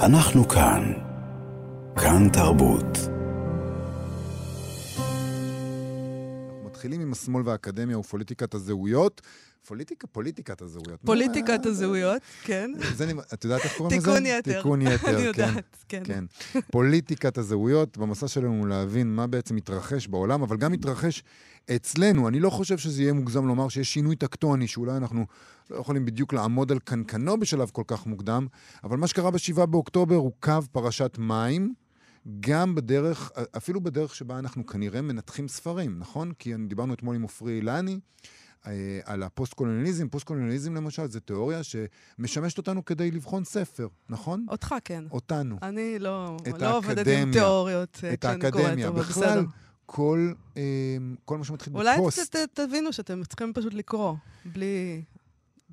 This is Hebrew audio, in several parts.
אנחנו כאן. כאן תרבות. מתחילים עם השמאל והאקדמיה ופוליטיקת הזהויות. פוליטיקה, פוליטיקת הזהויות. פוליטיקת הזהויות, כן. זה, את יודעת איך קוראים לזה? תיקון יתר. תיקון יתר, כן. אני יודעת, כן. כן. פוליטיקת הזהויות, במסע שלנו להבין מה בעצם מתרחש בעולם, אבל גם מתרחש אצלנו. אני לא חושב שזה יהיה מוגזם לומר שיש שינוי טקטוני, שאולי אנחנו לא יכולים בדיוק לעמוד על קנקנו בשלב כל כך מוקדם, אבל מה שקרה ב-7 באוקטובר הוא קו פרשת מים. גם בדרך, אפילו בדרך שבה אנחנו כנראה מנתחים ספרים, נכון? כי דיברנו אתמול עם עופרי אילני על הפוסט-קולוניאליזם. פוסט-קולוניאליזם למשל זה תיאוריה שמשמשת אותנו כדי לבחון ספר, נכון? אותך כן. אותנו. אני לא, לא עובדת עם תיאוריות אה, את האקדמיה. בכלל, כל, אה, כל מה שמתחיל בפוסט... אולי קצת תבינו שאתם צריכים פשוט לקרוא, בלי...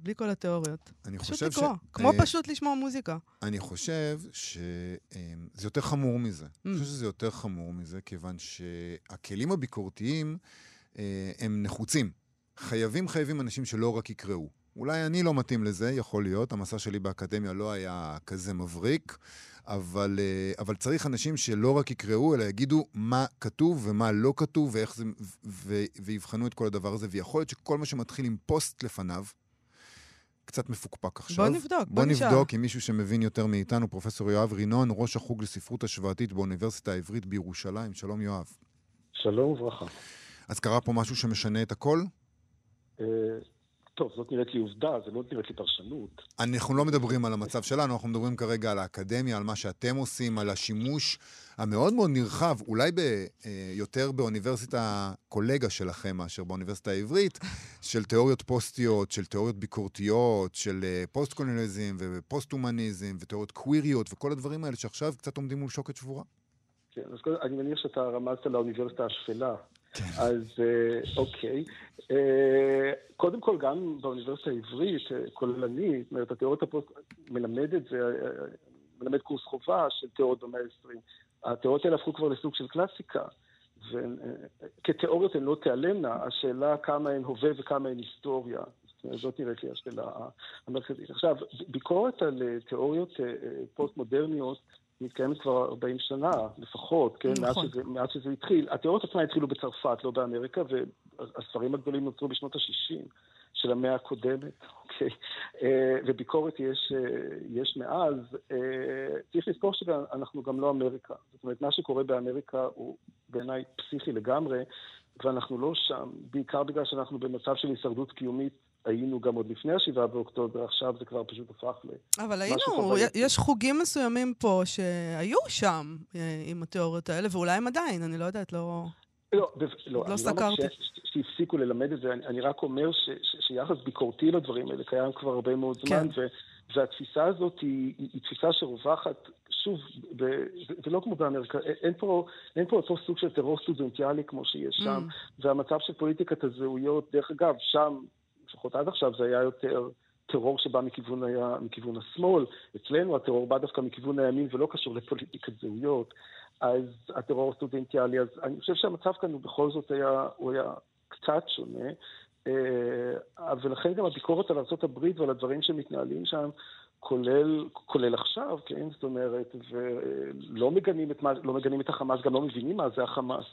בלי כל התיאוריות. אני פשוט חושב לקרוא, ש... כמו אה, פשוט לשמוע מוזיקה. אני חושב שזה יותר חמור מזה. Mm. אני חושב שזה יותר חמור מזה, כיוון שהכלים הביקורתיים אה, הם נחוצים. חייבים חייבים אנשים שלא רק יקראו. אולי אני לא מתאים לזה, יכול להיות, המסע שלי באקדמיה לא היה כזה מבריק, אבל, אה, אבל צריך אנשים שלא רק יקראו, אלא יגידו מה כתוב ומה לא כתוב, ואיך זה, ו, ויבחנו את כל הדבר הזה. ויכול להיות שכל מה שמתחיל עם פוסט לפניו, קצת מפוקפק עכשיו. בוא נבדוק, בוא, בוא נשאר. בוא נבדוק עם מישהו שמבין יותר מאיתנו, פרופסור יואב רינון, ראש החוג לספרות השוואתית באוניברסיטה העברית בירושלים. שלום יואב. שלום וברכה. אז קרה פה משהו שמשנה את הכל? טוב, זאת נראית לי עובדה, זה לא נראית לי פרשנות. אנחנו לא מדברים על המצב שלנו, אנחנו מדברים כרגע על האקדמיה, על מה שאתם עושים, על השימוש המאוד מאוד נרחב, אולי ב, אה, יותר באוניברסיטה קולגה שלכם מאשר באוניברסיטה העברית, של תיאוריות פוסטיות, של תיאוריות ביקורתיות, של אה, פוסט-קולוניאליזם ופוסט-הומניזם ותיאוריות קוויריות וכל הדברים האלה שעכשיו קצת עומדים מול שוקת שבורה. כן, אז אני מניח שאתה רמזת לאוניברסיטה השפלה. כן. אז אה, אוקיי. אה, קודם כל, גם באוניברסיטה העברית, אה, כוללנית, זאת אומרת, התיאוריות הפוסט... מלמד את זה, מלמד קורס חובה של תיאוריות במאה ה-20. התיאוריות האלה הפכו כבר לסוג של קלאסיקה. וכתיאוריות הן לא תיעלמנה, השאלה כמה הן הווה וכמה הן היסטוריה. זאת נראית לי השאלה המרכזית. עכשיו, ביקורת על תיאוריות פוסט-מודרניות מתקיימת כבר 40 שנה לפחות, כן? נכון. מאז שזה, מאז שזה התחיל. התיאוריות עצמן התחילו בצרפת, לא באמריקה, והספרים הגדולים נוצרו בשנות ה-60 של המאה הקודמת, אוקיי? אה, וביקורת יש, אה, יש מאז. אה, צריך לזכור שאנחנו גם לא אמריקה. זאת אומרת, מה שקורה באמריקה הוא בעיניי פסיכי לגמרי, ואנחנו לא שם, בעיקר בגלל שאנחנו במצב של הישרדות קיומית היינו גם עוד לפני השבעה באוקטובר, עכשיו זה כבר פשוט הפך ל... אבל היינו, יש חוגים מסוימים פה שהיו שם אה, עם התיאוריות האלה, ואולי הם עדיין, אני לא יודעת, לא... לא, לא, לא סקרתי. לא שהפסיקו ללמד את זה, אני, אני רק אומר ש, ש, שיחס ביקורתי לדברים האלה קיים כבר הרבה מאוד זמן, כן. והתפיסה הזאת היא, היא, היא תפיסה שרווחת, שוב, ב, זה, זה לא כמו באמריקה, אין פה, אין פה אותו סוג של טרור סטודנטיאלי כמו שיש שם, mm. והמצב של פוליטיקת הזהויות, דרך אגב, שם לפחות עד עכשיו זה היה יותר טרור שבא מכיוון, היה, מכיוון השמאל. אצלנו הטרור בא דווקא מכיוון הימין ולא קשור לפוליטיקת זהויות. אז הטרור הסטודנטיאלי, אז אני חושב שהמצב כאן הוא בכל זאת היה, הוא היה קצת שונה. אה, ולכן גם הביקורת על ארה"ב ועל הדברים שמתנהלים שם כולל, כולל עכשיו, כן? זאת אומרת, ולא מגנים את, לא מגנים את החמאס, גם לא מבינים מה זה החמאס.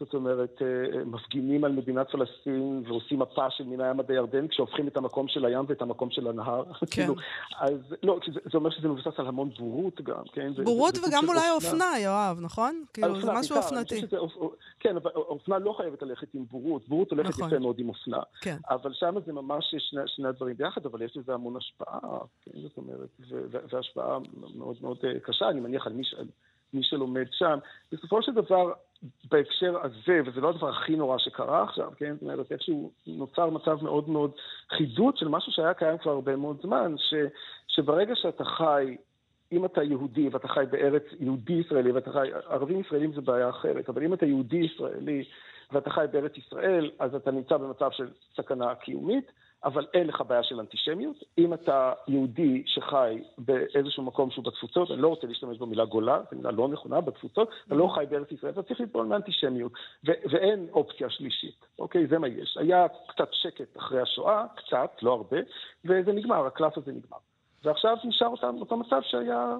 זאת אומרת, אה, מפגינים על מדינת פלסטין ועושים מפה של מן הים עד הירדן, כשהופכים את המקום של הים ואת המקום של הנהר. כן. כאילו, אז לא, זה, זה אומר שזה מבוסס על המון בורות גם, כן? בורות זה, וגם אולי אופנה, יואב, נכון? כאילו, אופנה, זה משהו אופנתי. כן, אבל אופנה לא חייבת ללכת עם בורות, בורות הולכת נכון. יפה מאוד עם אופנה. כן. אבל שם זה ממש שני, שני הדברים ביחד, אבל יש לזה המון השפעה, כן? זאת אומרת, והשפעה מאוד מאוד אה, קשה, אני מניח, על מי, על מי שלומד שם. בסופו של דבר, בהקשר הזה, וזה לא הדבר הכי נורא שקרה עכשיו, כן? זאת אומרת, איכשהו נוצר מצב מאוד מאוד חידוד של משהו שהיה קיים כבר הרבה מאוד זמן, ש, שברגע שאתה חי, אם אתה יהודי ואתה חי בארץ יהודי ישראלי ואתה חי, ערבים ישראלים זה בעיה אחרת, אבל אם אתה יהודי ישראלי ואתה חי בארץ ישראל, אז אתה נמצא במצב של סכנה קיומית. אבל אין לך בעיה של אנטישמיות. אם אתה יהודי שחי באיזשהו מקום שהוא בתפוצות, אני לא רוצה להשתמש במילה גולה, זו מילה לא נכונה, בתפוצות, אתה לא חי בארץ ישראל, אתה צריך לטעון מאנטישמיות. ואין אופציה שלישית, אוקיי? זה מה יש. היה קצת שקט אחרי השואה, קצת, לא הרבה, וזה נגמר, הקלף הזה נגמר. ועכשיו נשאר אותם, אותו מצב שהיה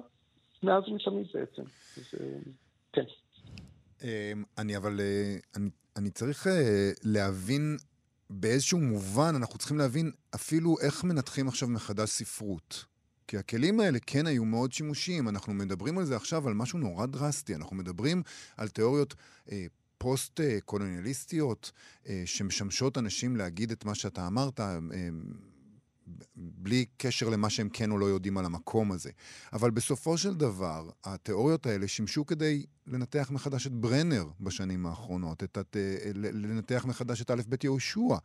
מאז ומתמיד בעצם. כן. אמ, אני אבל, אה, אני, אני צריך אה, להבין באיזשהו מובן, אנחנו צריכים להבין אפילו איך מנתחים עכשיו מחדש ספרות. כי הכלים האלה כן היו מאוד שימושיים. אנחנו מדברים על זה עכשיו, על משהו נורא דרסטי. אנחנו מדברים על תיאוריות אה, פוסט-קולוניאליסטיות, אה, שמשמשות אנשים להגיד את מה שאתה אמרת. אה, בלי קשר למה שהם כן או לא יודעים על המקום הזה. אבל בסופו של דבר, התיאוריות האלה שימשו כדי לנתח מחדש את ברנר בשנים האחרונות, את, את, אה, לנתח מחדש את א' ב' יהושע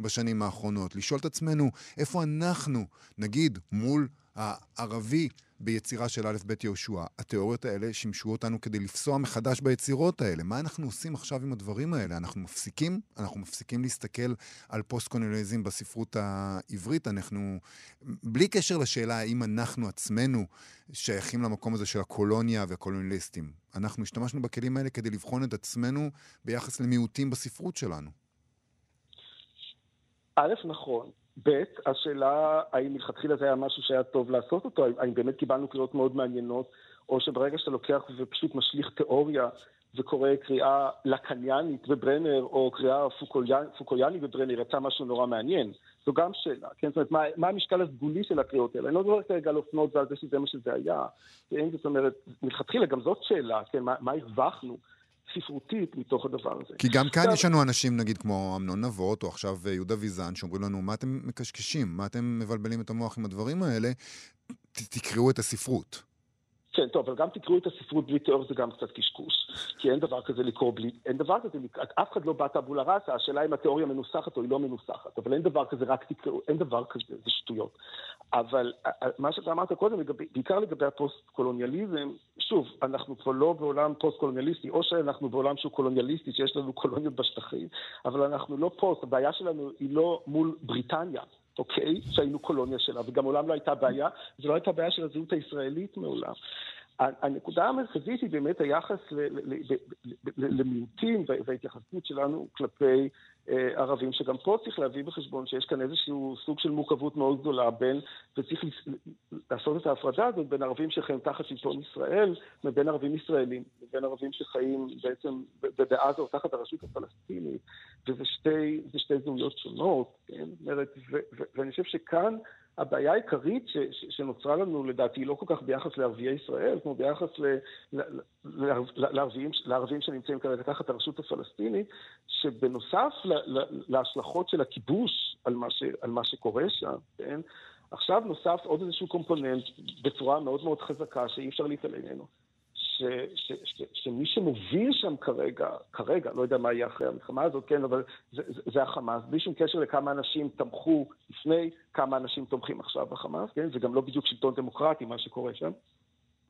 בשנים האחרונות, לשאול את עצמנו איפה אנחנו, נגיד, מול הערבי ביצירה של א' ב' יהושע. התיאוריות האלה שימשו אותנו כדי לפסוע מחדש ביצירות האלה. מה אנחנו עושים עכשיו עם הדברים האלה? אנחנו מפסיקים? אנחנו מפסיקים להסתכל על פוסט-קולוניאליזם בספרות העברית? אנחנו, בלי קשר לשאלה האם אנחנו עצמנו שייכים למקום הזה של הקולוניה והקולוניאליסטים, אנחנו השתמשנו בכלים האלה כדי לבחון את עצמנו ביחס למיעוטים בספרות שלנו. א', נכון. ב', השאלה האם מלכתחילה זה היה משהו שהיה טוב לעשות אותו, האם באמת קיבלנו קריאות מאוד מעניינות, או שברגע שאתה לוקח ופשוט משליך תיאוריה וקורא קריאה לקניאנית בברנר, או קריאה פוקויאנית בברנר, יצא משהו נורא מעניין. זו גם שאלה, כן? זאת אומרת, מה, מה המשקל הסגולי של הקריאות האלה? אני לא מדבר כרגע על אופנות ועל זה שזה מה שזה היה, כן? זאת אומרת, מלכתחילה גם זאת שאלה, כן? מה, מה הרווחנו? ספרותית מתוך הדבר הזה. כי גם כאן יש לנו אנשים, נגיד, כמו אמנון נבות, או עכשיו אה, יהודה ויזן, שאומרים לנו, מה אתם מקשקשים? מה אתם מבלבלים את המוח עם הדברים האלה? תקראו את הספרות. כן, טוב, אבל גם תקראו את הספרות בלי תיאוריה זה גם קצת קשקוש. כי אין דבר כזה לקרוא בלי... אין דבר כזה, אף אחד לא בא טבולה ראסה, השאלה אם התיאוריה מנוסחת או היא לא מנוסחת. אבל אין דבר כזה, רק תקראו, אין דבר כזה, זה שטויות. אבל מה שאתה אמרת קודם, לגבי, בעיקר לגבי הפוסט-קולוניאליזם, שוב, אנחנו כבר לא בעולם פוסט-קולוניאליסטי, או שאנחנו בעולם שהוא קולוניאליסטי, שיש לנו קולוניות בשטחים, אבל אנחנו לא פוסט, הבעיה שלנו היא לא מול בריטניה. אוקיי? שהיינו קולוניה שלה, וגם מעולם לא הייתה בעיה, זו לא הייתה בעיה של הזהות הישראלית מעולם. הנקודה המרכזית היא באמת היחס למיעוטים וההתייחסות שלנו כלפי אה, ערבים, שגם פה צריך להביא בחשבון שיש כאן איזשהו סוג של מורכבות מאוד גדולה בין, וצריך לעשות את ההפרדה הזאת בין ערבים שחיים תחת שלטון ישראל, ובין ערבים ישראלים, ובין ערבים שחיים בעצם בעזה או תחת הרשות הפלסטינית, וזה שתי, שתי זהויות שונות, כן? ואני חושב שכאן הבעיה העיקרית ש, ש, שנוצרה לנו, לדעתי, היא לא כל כך ביחס לערביי ישראל, כמו ביחס ל, ל, ל, לערבים, לערבים שנמצאים כרגע תחת הרשות הפלסטינית, שבנוסף ל, ל, להשלכות של הכיבוש על מה, ש, על מה שקורה שם, כן? עכשיו נוסף עוד איזשהו קומפוננט בצורה מאוד מאוד חזקה שאי אפשר להתעלם ממנו. ש, ש, ש, שמי שמוביל שם כרגע, כרגע, לא יודע מה יהיה אחרי המלחמה הזאת, כן, אבל זה, זה, זה החמאס, בלי שום קשר לכמה אנשים תמכו לפני, כמה אנשים תומכים עכשיו בחמאס, כן, זה גם לא בדיוק שלטון דמוקרטי, מה שקורה שם.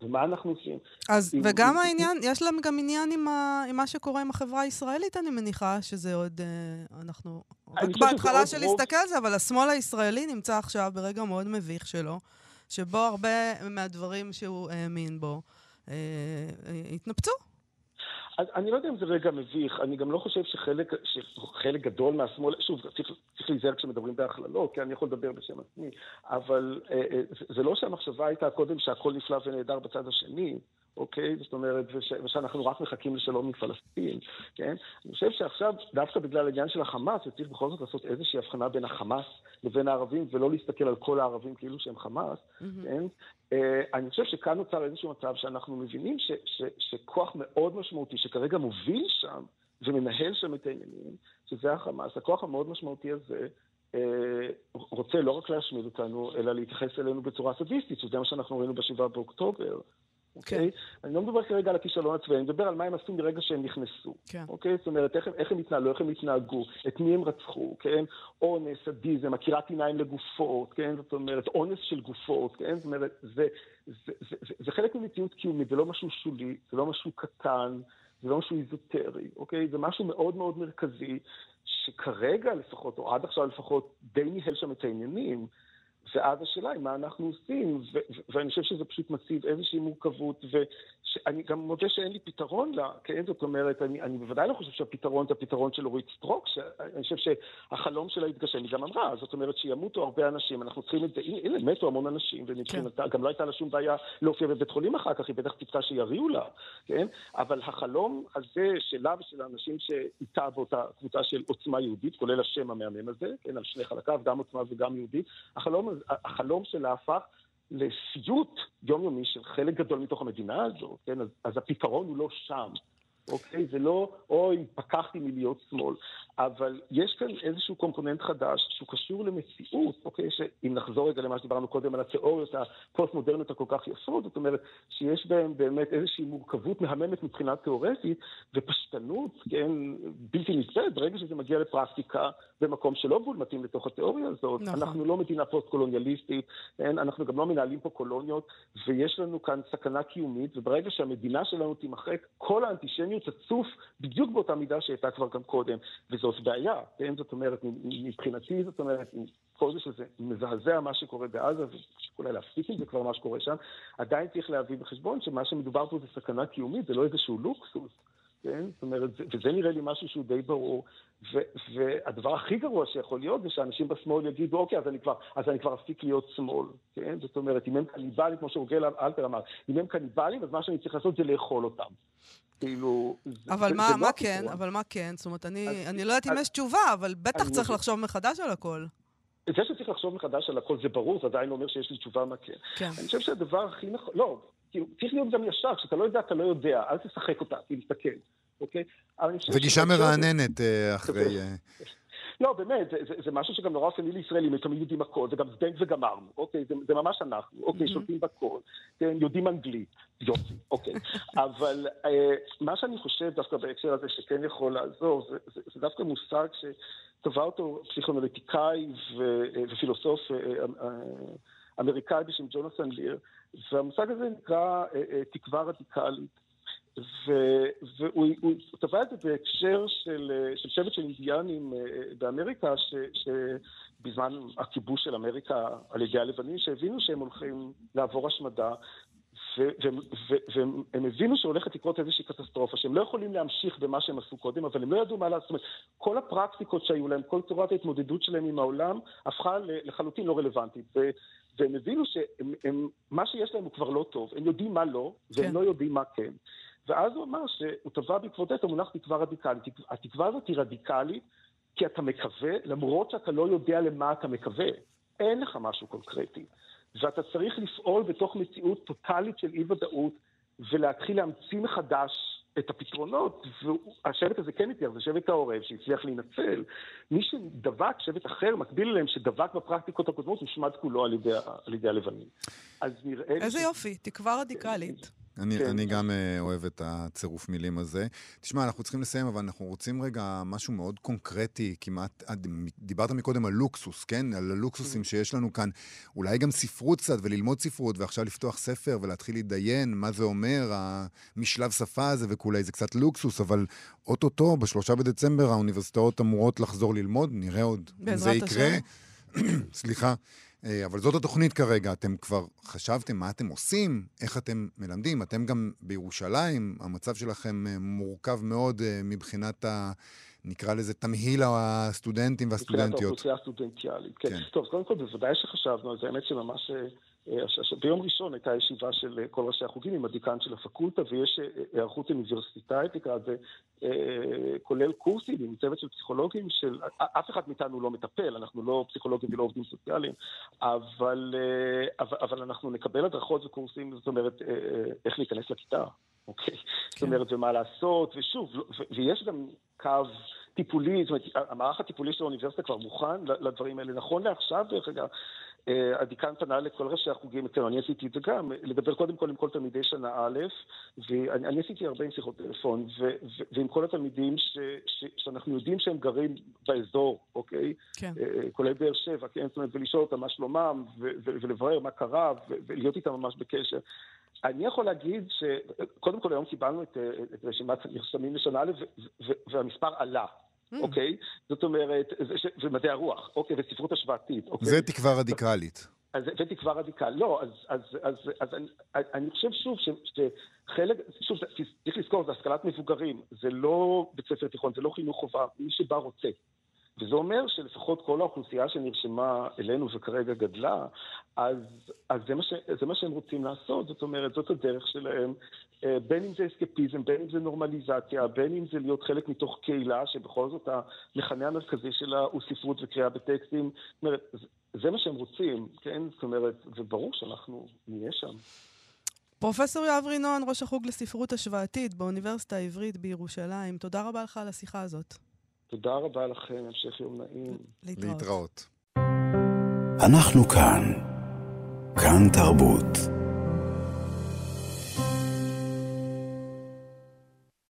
ומה אנחנו עושים? אז, עם, וגם עם, העניין, עם... יש להם גם עניין עם, ה, עם מה שקורה עם החברה הישראלית, אני מניחה, שזה עוד, אה, אנחנו רק בהתחלה של להסתכל על זה, אבל השמאל הישראלי נמצא עכשיו ברגע מאוד מביך שלו, שבו הרבה מהדברים שהוא האמין בו, אה, אה, התנפצו. אני לא יודע אם זה רגע מביך, אני גם לא חושב שחלק, שחלק גדול מהשמאל, שוב, צריך, צריך להיזהר כשמדברים בהכללות, כי אני יכול לדבר בשם עצמי, אבל אה, אה, זה לא שהמחשבה הייתה קודם שהכל נפלא ונהדר בצד השני, אוקיי? זאת אומרת, וש, ושאנחנו רק מחכים לשלום עם פלסטין, כן? אני חושב שעכשיו, דווקא בגלל העניין של החמאס, וצריך בכל זאת לעשות איזושהי הבחנה בין החמאס לבין הערבים, ולא להסתכל על כל הערבים כאילו שהם חמאס, mm-hmm. כן? Uh, אני חושב שכאן נוצר איזשהו מצב שאנחנו מבינים ש, ש, שכוח מאוד משמעותי, שכרגע מוביל שם ומנהל שם את העניינים, שזה החמאס, הכוח המאוד משמעותי הזה, uh, רוצה לא רק להשמיד אותנו, אלא להתייחס אלינו בצורה סדיסטית, שזה מה שאנחנו ראינו ב-7 באוקטובר. אוקיי? כן. אני לא מדבר כרגע על הכישלון הצבאי, אני מדבר על מה הם עשו מרגע שהם נכנסו. כן. אוקיי? זאת אומרת, איך, איך הם התנהלו, איך הם התנהגו, את מי הם רצחו, כן? אונס, סדיזם, עקירת עיניים לגופות, כן? זאת אומרת, אונס של גופות, כן? זאת אומרת, זה, זה, זה, זה, זה, זה חלק ממציאות קיומית, זה לא משהו שולי, זה לא משהו קטן, זה לא משהו איזוטרי, אוקיי? זה משהו מאוד מאוד מרכזי, שכרגע לפחות, או עד עכשיו לפחות, די ניהל שם את העניינים. ואז השאלה היא מה אנחנו עושים, ואני חושב שזה פשוט מציב איזושהי מורכבות, ואני גם מודה שאין לי פתרון לה, כן? זאת אומרת, אני, אני בוודאי לא חושב שהפתרון זה הפתרון של אורית סטרוק, שאני חושב שהחלום שלה יתגשם, היא גם אמרה, זאת אומרת שימותו הרבה אנשים, אנחנו צריכים את זה, הנה, הנה מתו המון אנשים, ומבחינתה, כן. גם לא הייתה לה שום בעיה להופיע בבית חולים אחר כך, היא בטח ציפתה שיריעו לה, כן? אבל החלום הזה שלה ושל האנשים שאיתה באותה קבוצה של עוצמה יהודית, כולל השם המהמם הזה, כן, על שני חלקיו, גם עוצמה וגם יהודית, החלום, החלום שלה הפך לסיוט יומיומי של חלק גדול מתוך המדינה הזו, כן? אז, אז הפתרון הוא לא שם. אוקיי? זה לא, אוי, פקחתי מלהיות שמאל. אבל יש כאן איזשהו קומפוננט חדש שהוא קשור למציאות, אוקיי? שאם נחזור רגע למה שדיברנו קודם על התיאוריות הפוסט-מודרניות הכל כך יפות, זאת אומרת שיש בהן באמת איזושהי מורכבות מהממת מבחינה תיאורטית, ופשטנות, כן, בלתי נצפית, ברגע שזה מגיע לפרקטיקה במקום שלא גבול מתאים לתוך התיאוריה הזאת. נכון. אנחנו לא מדינה פוסט-קולוניאליסטית, כן? אנחנו גם לא מנהלים פה קולוניות, ויש לנו כאן סכנה קיומית, וברגע שהמדינה שלנו תימחק, כל האנטישמיות תצוף בדיוק באותה מידה שהייתה כבר גם קודם. וזאת בעיה, כן? זאת אומרת, מבחינתי, זאת אומרת, כל זה שזה מזעזע מה שקורה בעזה, ואולי להפסיק עם זה כבר מה שקורה שם, עדיין צריך להביא בחשבון שמה שמדובר פה זה סכנה קיומית, זה לא איזשהו לוקסוס. כן? זאת אומרת, וזה נראה לי משהו שהוא די ברור. ו- והדבר הכי גרוע שיכול להיות זה שאנשים בשמאל יגידו, אוקיי, אז אני כבר, אז אני כבר אפסיק להיות שמאל, כן? זאת אומרת, אם הם קניבלים, כמו שרוגל אלפר אמר, אם הם קניבלים, אז מה שאני צריך לעשות זה לאכול אותם. כאילו... אבל זה, מה, זה מה לא כן, אבל מה כן? זאת אומרת, אני, אז, אני לא יודעת אם יש תשובה, אבל בטח צריך מבין. לחשוב מחדש על הכל. זה שצריך לחשוב מחדש על הכל זה ברור, זה עדיין לא אומר שיש לי תשובה מה כן. כן. אני חושב שהדבר הכי נכון, לא, כאילו, צריך להיות גם ישר, כשאתה לא יודע, אתה לא יודע, אל תשחק אותה, תסתכל, אוקיי? זה גישה מרעננת אה, אחרי... אה, לא, באמת, זה, זה, זה משהו שגם נורא אופייני לישראלים, הם תמיד יודעים הכל, זה גם זבנג וגמרנו, אוקיי? זה, זה ממש אנחנו, אוקיי? Mm-hmm. שולטים בכל, כן, יודעים אנגלית, יופי, אוקיי. אבל אה, מה שאני חושב דווקא בהקשר הזה שכן יכול לעזור, זה, זה, זה דווקא מושג שטבע אותו פסיכואנליטיקאי ו, ופילוסוף אה, אה, אמריקאי בשם ג'ונתן ליר, והמושג הזה נקרא אה, אה, תקווה רדיקלית. והוא טבע את זה בהקשר של, של שבט של אינדיאנים אה, באמריקה, ש, שבזמן הכיבוש של אמריקה על ידי הלבנים, שהבינו שהם הולכים לעבור השמדה, והם הבינו שהולכת לקרות איזושהי קטסטרופה, שהם לא יכולים להמשיך במה שהם עשו קודם, אבל הם לא ידעו מה לעשות. זאת אומרת, כל הפרקטיקות שהיו להם, כל צורת ההתמודדות שלהם עם העולם, הפכה לחלוטין לא רלוונטית. והם הבינו שמה שיש להם הוא כבר לא טוב. הם יודעים מה לא, והם כן. לא יודעים מה כן. ואז הוא אמר שהוא טבע בעקבות את המונח תקווה רדיקלית. התקווה הזאת היא רדיקלית כי אתה מקווה, למרות שאתה לא יודע למה אתה מקווה. אין לך משהו קונקרטי. ואתה צריך לפעול בתוך מציאות טוטאלית של אי-ודאות ולהתחיל להמציא מחדש את הפתרונות, והשבט הזה כן הצליח, זה שבט העורב שהצליח להינצל. מי שדבק, שבט אחר, מקביל אליהם, שדבק בפרקטיקות הקודמות, הושמד כולו על ידי, על ידי הלבנים. אז נראה... איזה יופי, תקווה רדיקלית. אני, כן. אני גם uh, אוהב את הצירוף מילים הזה. תשמע, אנחנו צריכים לסיים, אבל אנחנו רוצים רגע משהו מאוד קונקרטי, כמעט, דיברת מקודם על לוקסוס, כן? על הלוקסוסים שיש לנו כאן. אולי גם ספרות קצת, וללמוד ספרות, ועכשיו לפתוח ספר ולהתחיל להתדיין מה זה אומר, המשלב שפה הזה וכולי, זה קצת לוקסוס, אבל אוטוטו, בשלושה בדצמבר, האוניברסיטאות אמורות לחזור ללמוד, נראה עוד אם זה יקרה. סליחה. אה, אבל זאת התוכנית כרגע. אתם כבר חשבתם מה אתם עושים, איך אתם מלמדים. אתם גם בירושלים, המצב שלכם אה, מורכב מאוד אה, מבחינת ה... נקרא לזה תמהיל הסטודנטים והסטודנטיות. מבחינת האוכלוסייה הסטודנטיאלית, כן. כן. טוב, קודם כל, בוודאי שחשבנו זה. האמת שממש ביום ראשון הייתה ישיבה של אה, כל ראשי החוגים עם הדיקן של הפקולטה, ויש אה, היערכות אוניברסיטאית, נקרא לזה, כולל קורסים עם צוות של פסיכולוגים, של אף אחד מאיתנו לא מטפל, אנחנו לא פסיכולוגים ולא עובדים סוציאליים, אבל, אבל, אבל אנחנו נקבל הדרכות וקורסים, זאת אומרת, איך להיכנס לכיתה, אוקיי? כן. זאת אומרת, ומה לעשות, ושוב, ויש גם קו... טיפולי, זאת אומרת, המערך הטיפולי של האוניברסיטה כבר מוכן לדברים האלה. נכון לעכשיו, דרך אגב, אה, הדיקן פנה לכל ראשי החוגים, אצלנו, אני עשיתי את זה גם, לדבר קודם כל עם כל תלמידי שנה א', ואני עשיתי הרבה עם שיחות טלפון, ועם כל התלמידים ש, ש, שאנחנו יודעים שהם גרים באזור, אוקיי? כן. אה, כולל באר שבע, כן? זאת אומרת, ולשאול אותם מה שלומם, ולברר מה קרה, ולהיות איתם ממש בקשר. אני יכול להגיד שקודם כל היום קיבלנו את, את רשימת נרשמים לשנה א', והמספר עלה. Mm. אוקיי? זאת אומרת, ומדעי הרוח, אוקיי, וספרות השוואתית. אוקיי? זה תקווה רדיקלית. אז הבאתי כבר רדיקל. לא, אז, אז, אז, אז אני, אני חושב שוב ש, שחלק, שוב, צריך לזכור, זה השכלת מבוגרים, זה לא בית ספר תיכון, זה לא חינוך חובה, מי שבא רוצה. וזה אומר שלפחות כל האוכלוסייה שנרשמה אלינו וכרגע גדלה, אז, אז זה, מה ש, זה מה שהם רוצים לעשות, זאת אומרת, זאת הדרך שלהם, בין אם זה אסקפיזם, בין אם זה נורמליזציה, בין אם זה להיות חלק מתוך קהילה, שבכל זאת המכנה המרכזי שלה הוא ספרות וקריאה בטקסטים. זאת אומרת, זה מה שהם רוצים, כן? זאת אומרת, וברור שאנחנו נהיה שם. פרופסור יואב רינון, ראש החוג לספרות השוואתית באוניברסיטה העברית בירושלים, תודה רבה לך על השיחה הזאת. תודה רבה לכם, המשך יום נעים. להתראות. להתראות. אנחנו כאן. כאן תרבות.